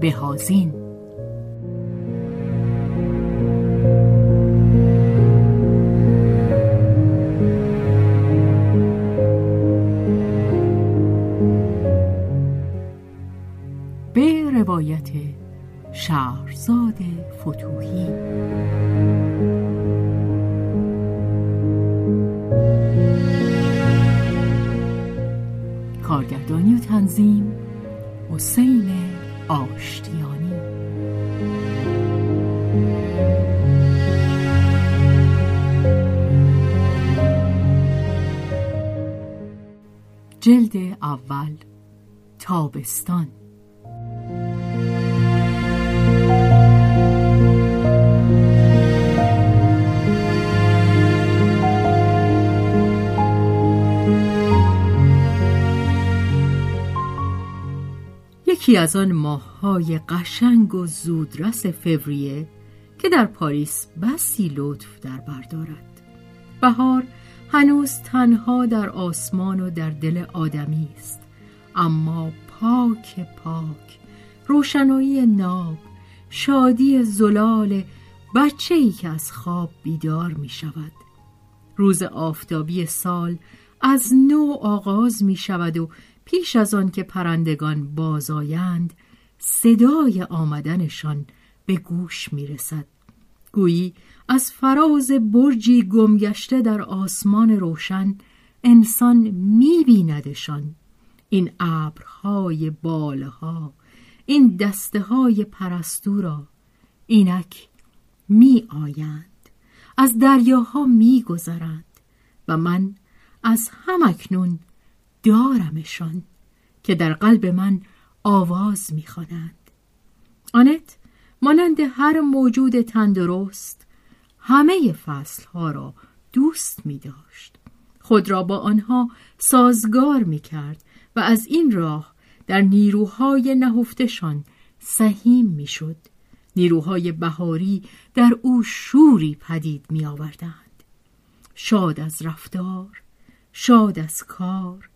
بهازین. به روایت شهرزاد فتوحی کارگردانی و تنظیم حسین آشتیانی. جلد اول تابستان. یکی از آن ماههای قشنگ و زودرس فوریه که در پاریس بسی لطف در بردارد بهار هنوز تنها در آسمان و در دل آدمی است اما پاک پاک روشنایی ناب شادی زلال بچه ای که از خواب بیدار می شود روز آفتابی سال از نو آغاز می شود و پیش از آن که پرندگان بازآیند صدای آمدنشان به گوش می رسد گویی از فراز برجی گمگشته در آسمان روشن انسان می بیندشان این ابرهای بالها این دسته های پرستو را اینک می آیند از دریاها می گذرند و من از همکنون دارمشان که در قلب من آواز می‌خوانند. آنت مانند هر موجود تندرست همه فصلها را دوست می داشت خود را با آنها سازگار می کرد و از این راه در نیروهای نهفتشان سهیم می شد نیروهای بهاری در او شوری پدید می آوردند شاد از رفتار شاد از کار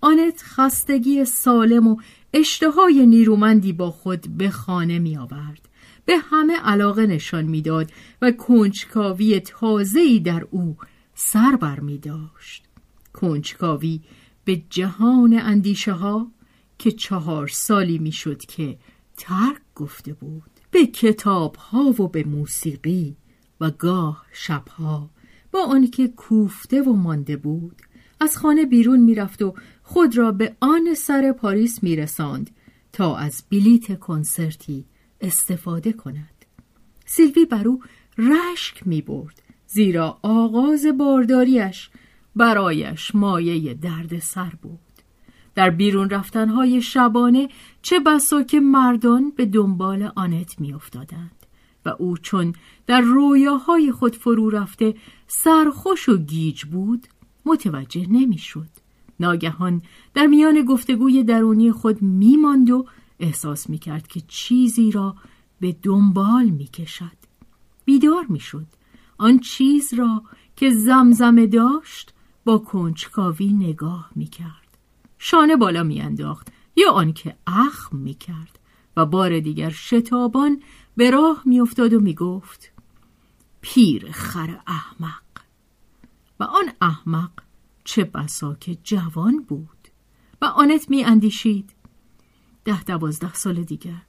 آنت خستگی سالم و اشتهای نیرومندی با خود به خانه می آورد. به همه علاقه نشان می‌داد و کنجکاوی تازه‌ای در او سر بر می داشت. کنجکاوی به جهان اندیشه ها که چهار سالی می‌شد که ترک گفته بود به کتاب ها و به موسیقی و گاه شبها با آنکه کوفته و مانده بود از خانه بیرون می‌رفت و خود را به آن سر پاریس میرساند تا از بلیت کنسرتی استفاده کند. سیلوی بر او رشک می برد زیرا آغاز بارداریش برایش مایه درد سر بود. در بیرون رفتنهای شبانه چه بسا که مردان به دنبال آنت می افتادند و او چون در رویاهای خود فرو رفته سرخوش و گیج بود متوجه نمی‌شد. ناگهان در میان گفتگوی درونی خود میماند و احساس می‌کرد که چیزی را به دنبال می‌کشد. بیدار می‌شد. آن چیز را که زمزمه داشت با کنجکاوی نگاه می‌کرد. شانه بالا میانداخت یا آنکه اخم می‌کرد و بار دیگر شتابان به راه میافتاد و می‌گفت پیر خر احمق و آن احمق چه بسا که جوان بود و آنت می اندیشید ده دوازده سال دیگر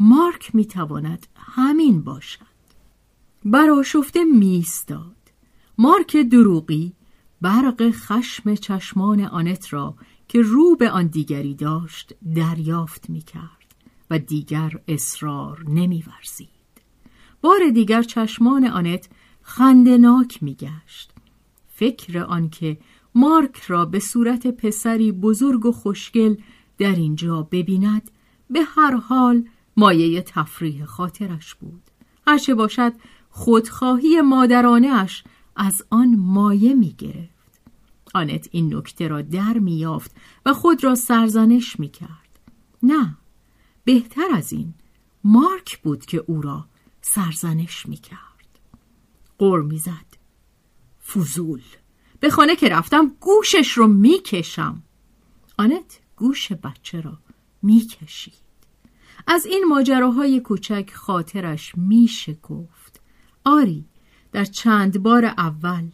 مارک می تواند همین باشد براشفته میستاد مارک دروغی برق خشم چشمان آنت را که رو به آن دیگری داشت دریافت می کرد و دیگر اصرار نمی ورزید. بار دیگر چشمان آنت خندناک می گشت. فکر آنکه مارک را به صورت پسری بزرگ و خوشگل در اینجا ببیند به هر حال مایه تفریح خاطرش بود. هرچه باشد خودخواهی مادرانش از آن مایه می گرفت آنت این نکته را در یافت و خود را سرزنش می کرد نه بهتر از این مارک بود که او را سرزنش می کرد قر می زد فوزول به خانه که رفتم گوشش رو می کشم آنت گوش بچه را می کشید از این ماجراهای کوچک خاطرش می شکفت آری در چند بار اول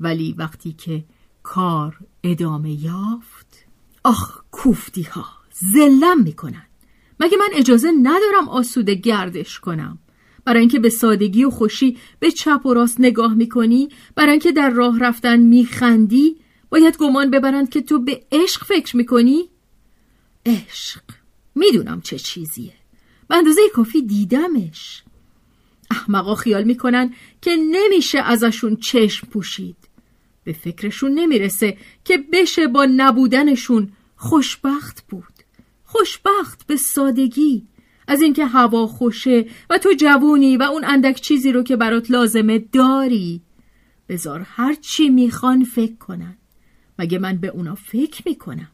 ولی وقتی که کار ادامه یافت آخ کوفتی ها زلم می‌کنن. مگه من اجازه ندارم آسوده گردش کنم؟ برای اینکه به سادگی و خوشی به چپ و راست نگاه می‌کنی برای اینکه در راه رفتن میخندی باید گمان ببرند که تو به عشق فکر می‌کنی. عشق. می‌دونم چه چیزیه. به اندازه کافی دیدمش. احمقا خیال می‌کنن که نمیشه ازشون چشم پوشید. به فکرشون نمی‌رسه که بشه با نبودنشون خوشبخت بود. خوشبخت به سادگی. از اینکه هوا خوشه و تو جوونی و اون اندک چیزی رو که برات لازمه داری. بذار هر چی می‌خوان فکر کنن. مگه من به اونا فکر می‌کنم؟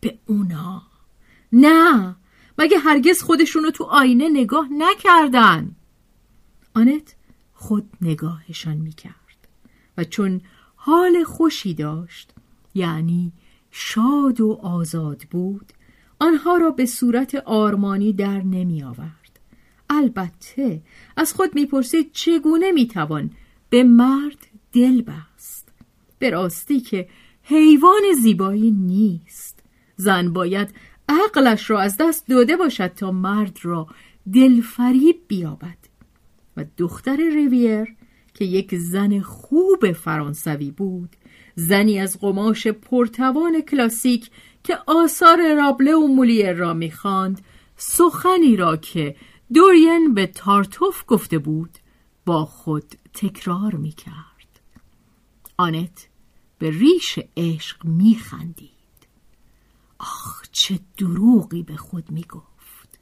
به اونا؟ نه. مگه هرگز خودشونو تو آینه نگاه نکردن؟ آنت خود نگاهشان می‌کرد و چون حال خوشی داشت یعنی شاد و آزاد بود آنها را به صورت آرمانی در نمی آورد البته از خود می‌پرسید چگونه می‌توان به مرد دل بست؟ به راستی که حیوان زیبایی نیست. زن باید عقلش را از دست داده باشد تا مرد را دلفریب بیابد. و دختر ریویر که یک زن خوب فرانسوی بود زنی از قماش پرتوان کلاسیک که آثار رابله و مولیر را می‌خواند سخنی را که دورین به تارتوف گفته بود با خود تکرار می‌کرد. آنت به ریش عشق میخندید. آخ چه دروغی به می می‌گفت.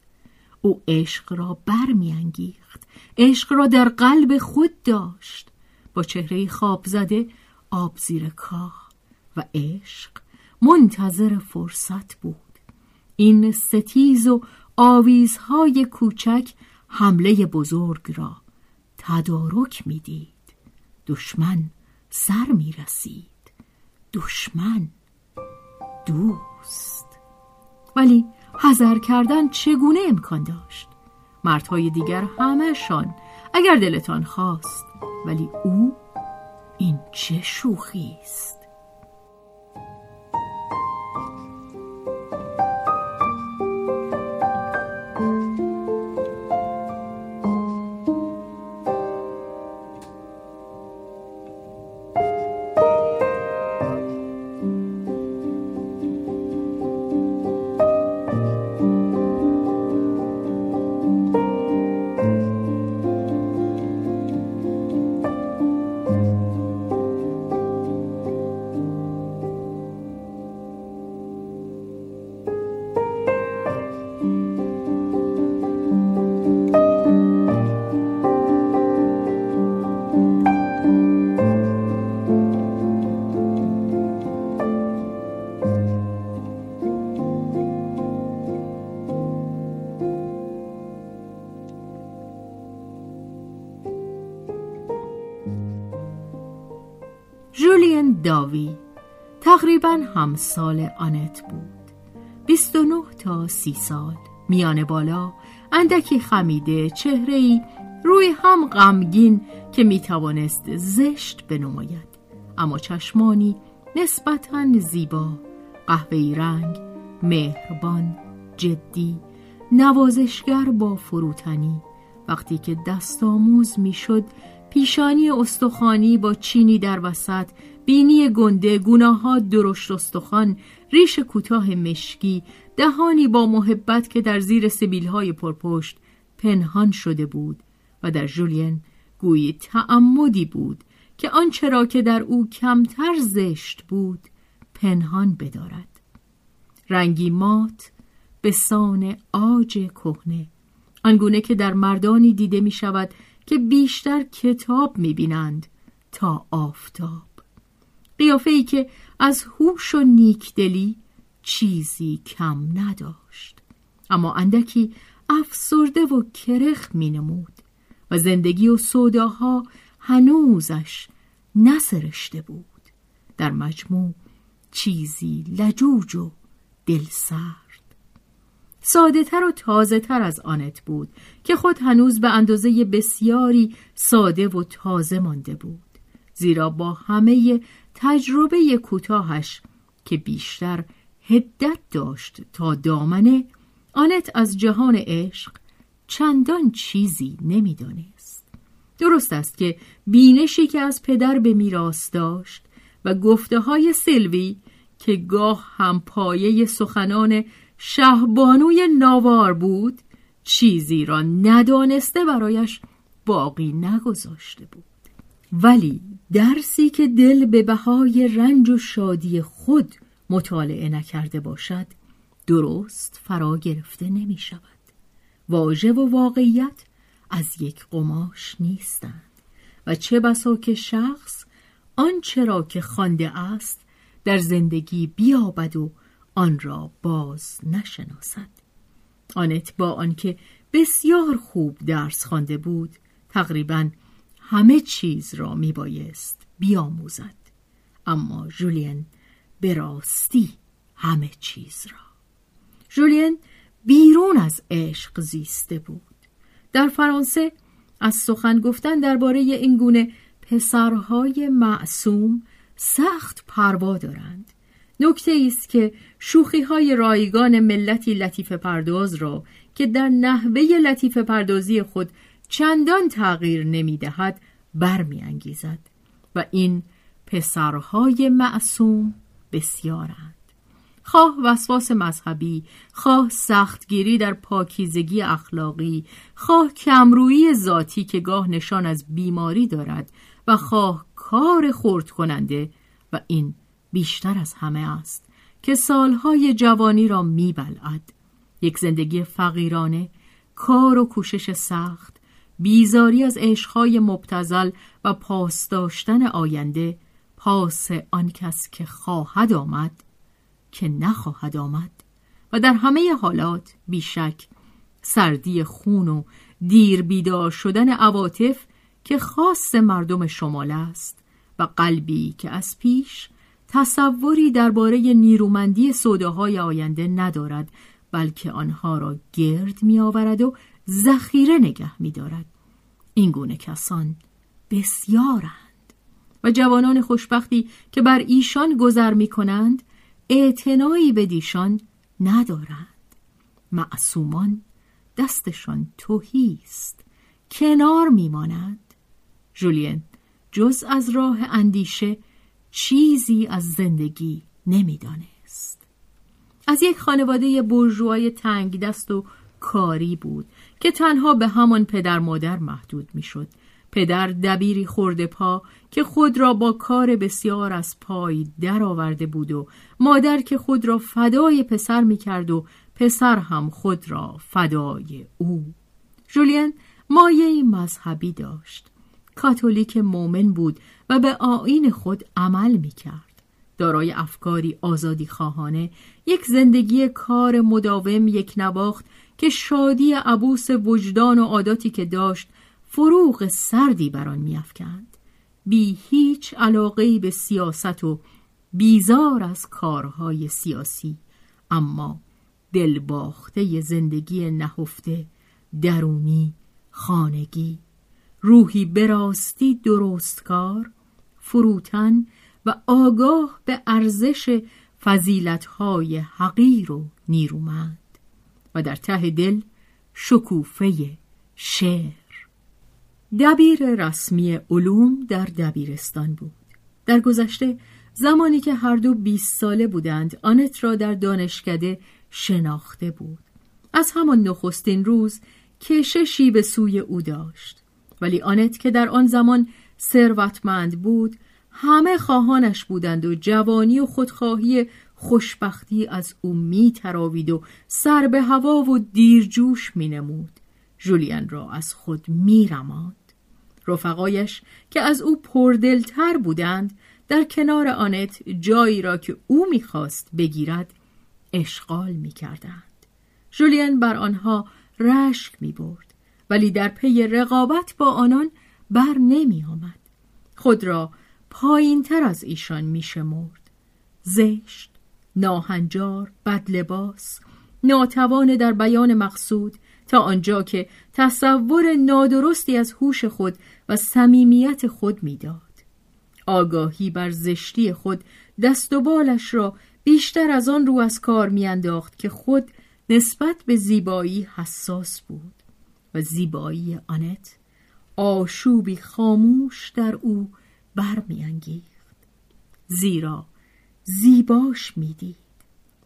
او عشق را برمیانگیخت عشق را در قلب خود داشت. با چهره خواب زده آب زیر کاه و عشق منتظر فرصت بود. این ستیز و آویزهای کوچک حمله بزرگ را تدارک می‌دید. دشمن سر می رسید دشمن دوست. ولی حذر کردن چگونه امکان داشت؟ مردهای دیگر همهشان اگر دلتان خواست ولی او این چه شوخی است؟ داوی. تقریبا همسال آنت بود. 29 تا سی سال. میان بالا اندکی خمیده چهره روی هم غمگین که می‌توانست زشت بنماید. اما چشمانی نسبتا زیبا قهوه‌ای رنگ مهربان جدی نوازشگر با فروتنی. وقتی که دست آموز می‌شد پیشانی استخوانی با چینی در وسط بینی گنده گناها درشت استخوان ریش کوتاه مشکی دهانی با محبت که در زیر سبیلهای پرپشت پنهان شده بود و در جولین گویی تعمدی بود که آنچه را که در او کمتر زشت بود پنهان بدارد. رنگی مات به سان آج کهنه آنگونه که در مردانی دیده می شود که بیشتر کتاب می بینند تا آفتاب. قیافه ای که از هوش و نیکدلی چیزی کم نداشت. اما اندکی افسرده و کرخ می نمود و زندگی و سوداها هنوزش نسرشته بود. در مجموع چیزی لجوج و دلسرد ساده تر و تازه تر از آنت بود که خود هنوز به اندازه بسیاری ساده و تازه مانده بود زیرا با همه تجربه کوتاهش که بیشتر هدت داشت تا دامنه آنت از جهان عشق چندان چیزی نمی‌دانست. درست است که بینشی که از پدر به میراث داشت و گفته های سلوی که گاه هم پایه سخنان شهبانوی ناوار بود چیزی را ندانسته برایش باقی نگذاشته بود. ولی درسی که دل به بهای رنج و شادی خود مطالعه نکرده باشد درست فرا گرفته نمی شود. واژه و واقعیت از یک قماش نیستند. و چه بسا که شخص آنچه را که خوانده است در زندگی بیابد و آن را باز نشناسد. آنت با آنکه بسیار خوب درس خوانده بود تقریبا همه چیز را میبایست بیاموزد. اما جولین به راستی همه چیز را. جولین بیرون از عشق زیسته بود. در فرانسه از سخن گفتن درباره این گونه پسرهای معصوم سخت پروا دارند. نکته است که شوخی های رایگان ملتی لطیف پرداز را که در نحوه لطیف پردازی خود چندان تغییر دهد برمیانگیزد و این پسرهای معصوم بسیارند. خواه وسواس مذهبی خواه سختگیری در پاکیزگی اخلاقی خواه کمرویی ذاتی که گاه نشان از بیماری دارد و خواه کار خورد کننده و این بیشتر از همه است که سالهای جوانی را میبلعد. یک زندگی فقیرانه کار و کوشش سخت بیزاری از عشقهای مبتزل و پاس داشتن آینده پاس آن کس که خواهد آمد که نخواهد آمد. و در همه حالات بیشک سردی خون و دیر بیدار شدن عواطف که خاص مردم شمال است و قلبی که از پیش تصوری درباره نیرومندی سوداهای آینده ندارد بلکه آنها را گرد می آورد و ذخیره نگه می دارد. این گونه کسان بسیارند. و جوانان خوشبختی که بر ایشان گذر می کنند اعتنایی به دیشان ندارند. معصومان دستشان توهی است کنار میمانند. جولین جز از راه اندیشه چیزی از زندگی نمی‌دانست. از یک خانواده برجوهای تنگ دست و کاری بود که تنها به همان پدر مادر محدود می‌شد. پدر دبیری خورده پا که خود را با کار بسیار از پای درآورده بود و مادر که خود را فدای پسر می کرد و پسر هم خود را فدای او. جولین مایه مذهبی داشت. کاتولیک مؤمن بود و به آین خود عمل می کرد. دارای افکاری آزادی خواهانه یک زندگی کار مداوم یک نواخت که شادی عبوس وجدان و عاداتی که داشت فروغ سردی بر آن میافکند بی هیچ علاقه به سیاست و بیزار از کارهای سیاسی اما دلباخته زندگی نهفته درونی خانگی روحی براستی درستکار فروتن و آگاه به ارزش فضیلتهای حقیر و نیرومند و در ته دل شکوفه شعر. دبیر رسمی علوم در دبیرستان بود. در گذشته زمانی که هر دو بیست ساله بودند آنت را در دانشکده شناخته بود. از همان نخستین روز کششی به سوی او داشت. ولی آنت که در آن زمان ثروتمند بود همه خواهانش بودند و جوانی و خودخواهی خوشبختی از او می تراوید و سر به هوا و دیرجوش می نمود. جولیان را از خود می رماند. رفقایش که از او پردلتر بودند در کنار آنت جایی را که او می‌خواست بگیرد اشغال می‌کردند. جولیان بر آنها رشک می برد ولی در پی رقابت با آنان بر نمی آمد. خود را پایین تر از ایشان می شمرد. زشت، ناهنجار، بدلباس، ناتوان در بیان مقصود تا آنجا که تصور نادرستی از هوش خود و صمیمیت خود می‌داد. آگاهی بر زشتی خود دست و بالش را بیشتر از آن رو از کار میانداخت که خود نسبت به زیبایی حساس بود و زیبایی آنت. آشوبی خاموش در او برمیانگیخت. زیرا زیباش می‌دید.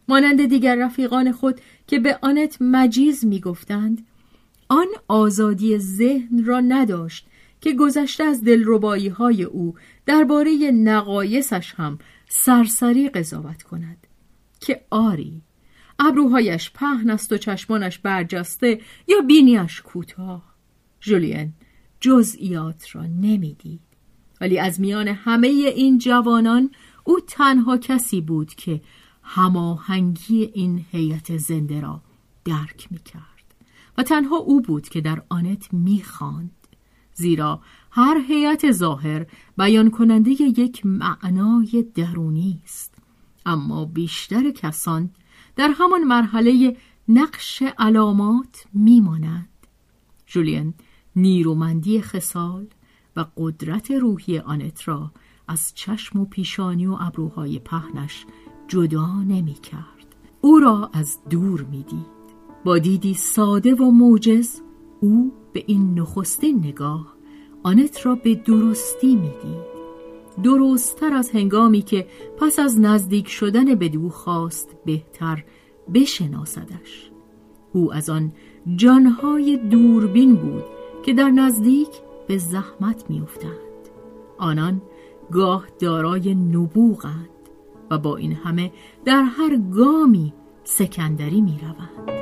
مانند دیگر رفیقان خود که به آنت مجیز می‌گفتند آن آزادی ذهن را نداشت که گذشته از دلربایی های او درباره نقایصش هم سرسری قضاوت کند. که آری ابروهایش پهن است و چشمانش برجسته یا بینیش کوتاه. جولین جزئیات را نمی‌دید. ولی از میان همه این جوانان او تنها کسی بود که هماهنگی این هیئت زنده را درک می‌کرد و تنها او بود که در آنت می‌خواند. زیرا هر هیئت ظاهر بیان کننده یک معنای درونی است. اما بیشتر کسان در همان مرحله نقش علامات میمانند جولین نیرومندی خصال و قدرت روحی آنت را از چشم و پیشانی و ابروهای پهنش جدا نمی کرد. او را از دور می‌دید. با دیدی ساده و موجز او به این نخستین نگاه آنت را به درستی می‌دید. درستتر از هنگامی که پس از نزدیک شدن به دو خواست بهتر بشناسدش او از آن جانهای دوربین بود که در نزدیک به زحمت میافتند آنان گاه دارای نبوغند و با این همه در هر گامی سکندری می روند.